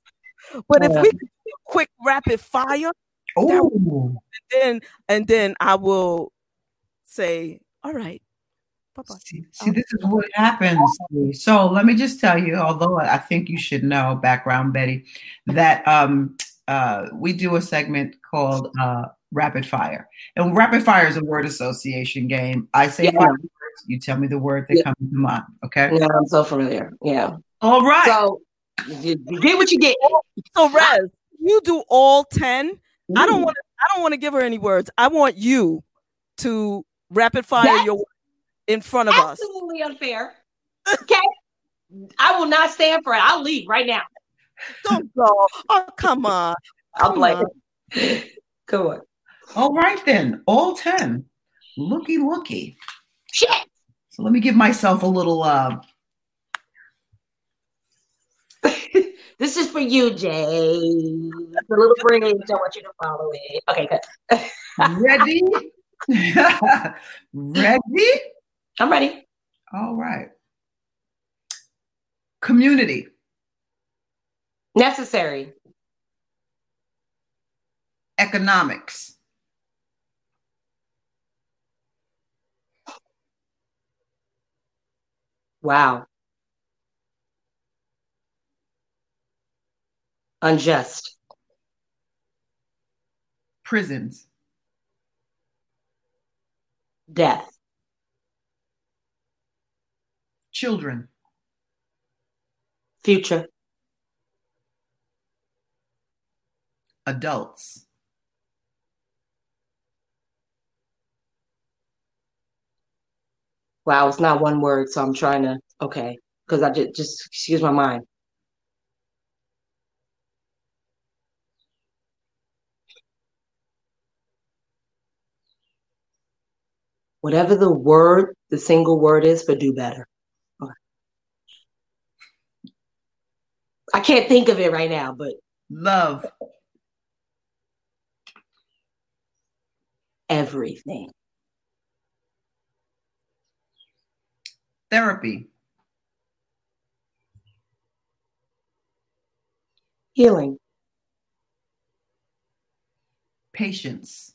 but if we could do a quick rapid fire, Oh, and then and then I will say, all right, bye bye. see, see, this is what happens. So let me just tell you, although I think you should know, background Betty, that um, uh, we do a segment called uh, Rapid Fire. And Rapid Fire is a word association game. I say Yeah. five words, you tell me the word that Yeah. comes to mind. Okay. Yeah, I'm so familiar. Yeah. All right. So you, you get what you get. So Rez, you do all 10. I don't want to I don't want to give her any words. I want you to rapid fire That's your in front of us. Absolutely unfair. Okay. I will not stand for it. I'll leave right now. Don't go. Oh, come on. I'll Come play. Come on. All right then. All 10. Looky, looky. Shit. So let me give myself a little uh this is for you, Jay. The little bridge. I want you to follow it. Okay, good. ready. ready? I'm ready. All right. Community. Necessary. Economics. Wow. Unjust. Prisons. Death. Children. Future. Adults. Wow, it's not one word, so I'm trying to okay, because I just just excuse my mind. Whatever the word, the single word is, but do better. Okay. I can't think of it right now, but Love. everything. Therapy. Healing. Patience.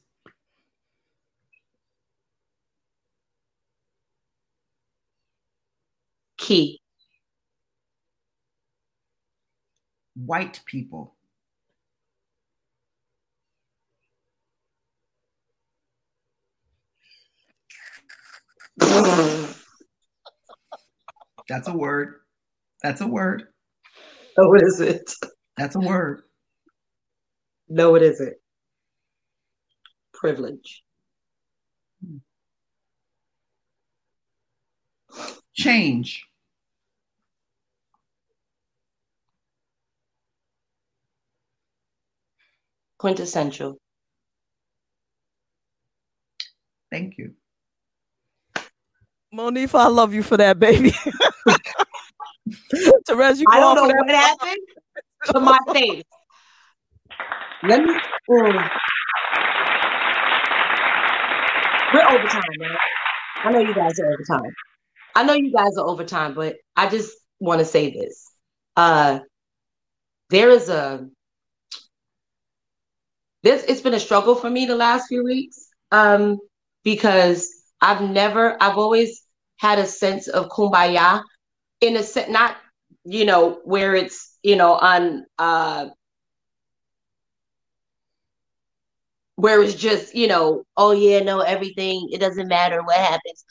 Key. White people. That's a word. That's a word. No, it isn't. That's a word. No, it isn't. Privilege. Change. Quintessential. Thank you. Monifah, I love you for that, baby. Terez, you I don't know what happened to my face. Let me. mm. We're overtime, man. I know you guys are overtime. I know you guys are overtime, but I just want to say this. Uh, there is a this. It's been a struggle for me the last few weeks. Um, because I've never, I've always had a sense of kumbaya in a sense, not you know where it's you know on uh where it's just, you know, oh yeah, no, everything, it doesn't matter what happens.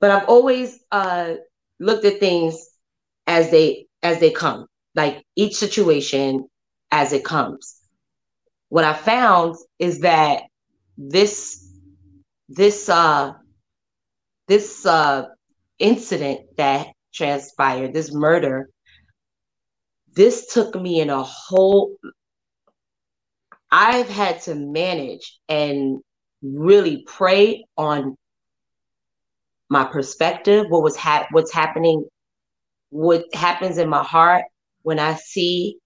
But I've always uh looked at things as they as they come, like each situation as it comes. What I found is that this this uh this uh incident that transpired, this murder, this took me in a whole I've had to manage and really pray on my perspective, what was hap- what's happening, what happens in my heart when I see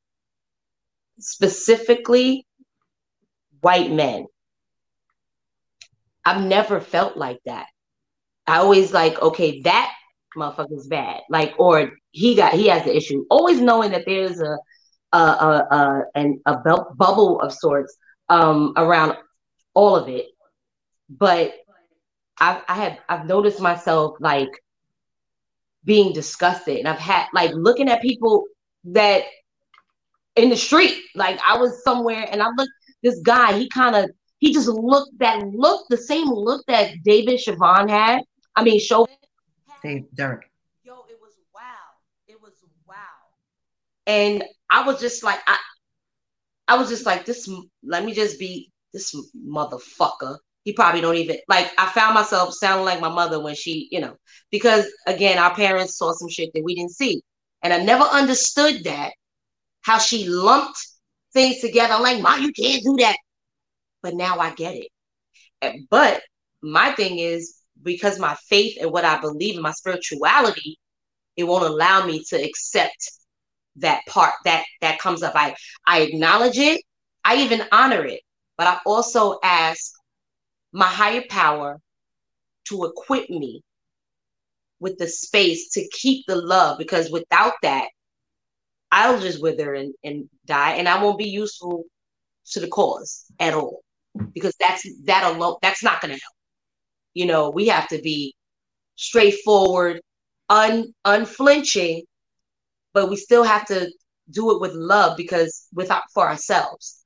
specifically white men. I've never felt like that. I always like, okay, that motherfucker's bad. Like, or he got he has the issue. Always knowing that there's a a a, a, an, a bubble of sorts um, around all of it, but I, I have I've noticed myself like being disgusted, and I've had like looking at people that in the street. Like I was somewhere, and I looked this guy. He kind of he just looked that look the same look that David Chauvin had. I mean, show. Dave Derek. Yo, it was wow. It was wow. And I was just like, I, I was just like, this. Let me just be this motherfucker. He probably don't even like. I found myself sounding like my mother when she, you know, because again, our parents saw some shit that we didn't see, and I never understood that how she lumped things together. I'm like, Mom, you can't do that. But now I get it. But my thing is because my faith and what I believe in my spirituality, it won't allow me to accept that part that that comes up. I I acknowledge it. I even honor it, but I also ask my higher power to equip me with the space to keep the love because without that I'll just wither and, and die and I won't be useful to the cause at all because that's that alone that's not going to help. You know, we have to be straightforward, un unflinching but we still have to do it with love because without for ourselves,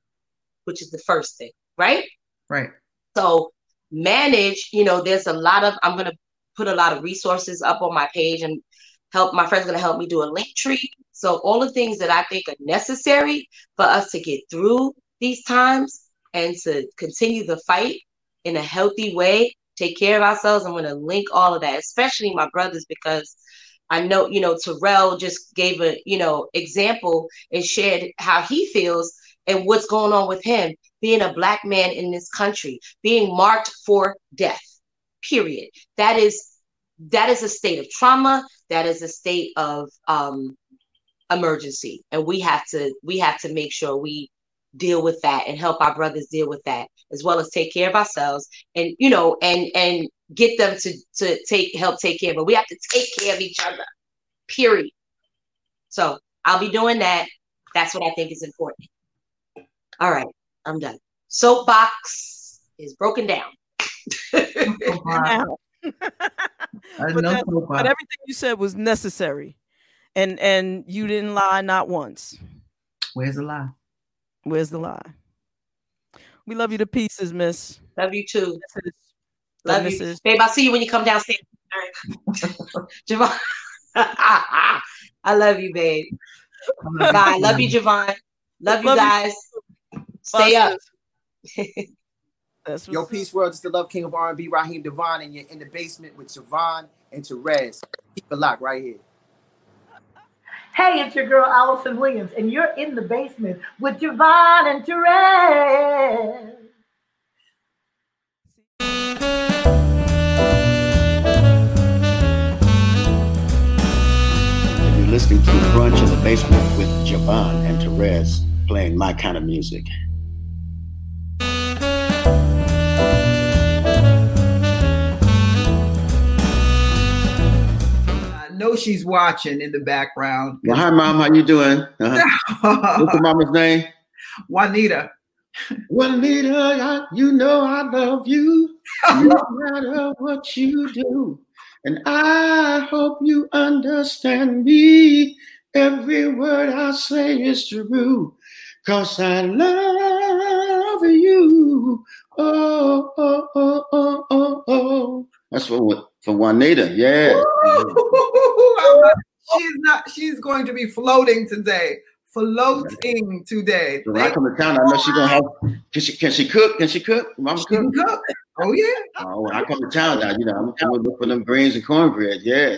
which is the first thing, right? Right. So manage, you know, there's a lot of I'm gonna put a lot of resources up on my page and help my friend's gonna help me do a link tree. So all the things that I think are necessary for us to get through these times and to continue the fight in a healthy way, take care of ourselves. I'm gonna link all of that, especially my brothers, because I know, you know, Terrell just gave a, you know, example and shared how he feels and what's going on with him being a black man in this country, being marked for death. Period. That is that is a state of trauma. That is a state of um, emergency, and we have to we have to make sure we deal with that and help our brothers deal with that as well as take care of ourselves and you know and and get them to to take help take care but we have to take care of each other period. So i'll be doing that. That's what i think is important. All right i'm done. Soapbox is broken down. But, that, but everything you said was necessary and and you didn't lie not once where's the lie Where's the lie? We love you to pieces, miss. Love you too. Love you. Babe, I'll see you when you come downstairs. JaVonne. I love you, babe. Bye. Love you, JaVonne. Love you love guys. You. Stay up. That's Yo, Peace World, it's the Love King of R&B, Raheem DeVaughn, and you're in the basement with JaVonne and Terez. Keep it locked right here. Hey, it's your girl Allison Williams, and you're in the basement with JaVonne and Terez. You're listening to Brunch in the Basement with JaVonne and Terez playing my kind of music. She's watching in the background. Well, hi, mom. How you doing? Uh-huh. What's your mama's name? Juanita. Juanita, you know I love you, no matter what you do. And I hope you understand me. Every word I say is true. cause I love you. Oh, oh, oh, oh, oh, oh. That's for for Juanita. Yeah. she's not. She's going to be floating today. Floating today. So when I come to town, I know she's gonna have. Can she? Can she cook? Can she cook? Mama she cook? Can cook. Oh yeah. Oh, when I come to town, now you know I'm gonna look for them greens and cornbread. Yeah.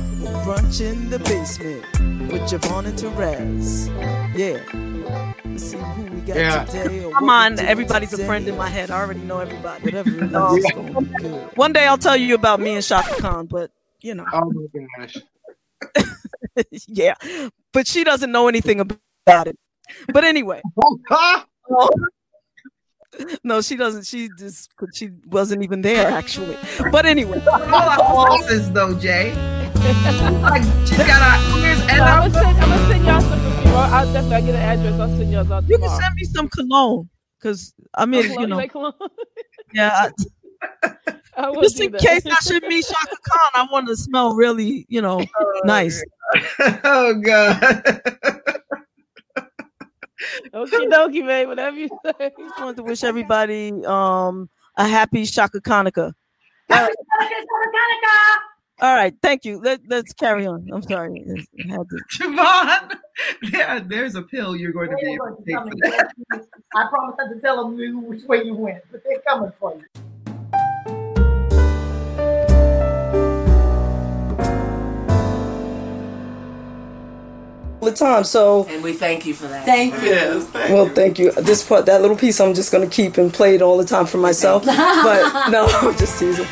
brunch in the basement with JaVonne and Terez. Yeah. Let's see who we got yeah. today. Come on, everybody's today. a friend in my head. I already know everybody. Whatever it is, it's gonna good. One day I'll tell you about me and Chaka Khan, but you know. Oh my gosh. yeah, but she doesn't know anything about it. But anyway. Oh, no, she doesn't. She just she wasn't even there actually. But anyway, all our bosses though, Jay. Like she got our ears and no, I'm, gonna send, I'm gonna send y'all some. I'll definitely get an address. I'll send y'all out. You can send me some cologne because I mean, you know, yeah. I, I just in case I should meet Chaka Khan, I want to smell really, you know, oh, nice. Oh God. Okie dokie, man. Whatever you say. Just wanted to wish everybody um a happy Chaka Hanukkah. All right, thank you. Let, let's carry on. I'm sorry. JaVonne, yeah, there's a pill you're going to be able to take for that. I promise not to tell them which way you went, but they're coming for you. All the time. So and we thank you for that. Thank you. Yes, thank well, you. thank you. This part, that little piece, I'm just going to keep and play it all the time for myself. but no, I'm just teasing.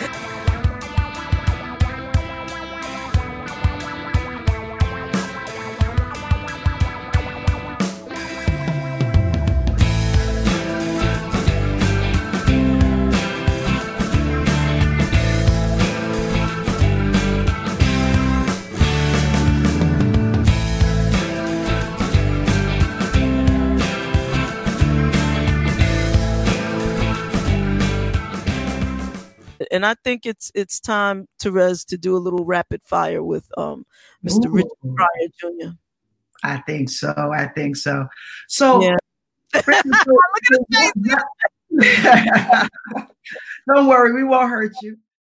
And I think it's it's time, Terez, to do a little rapid fire with um, Mr. Ooh. Richard Pryor Jr. I think so. I think so. So, yeah. don't worry, we won't hurt you.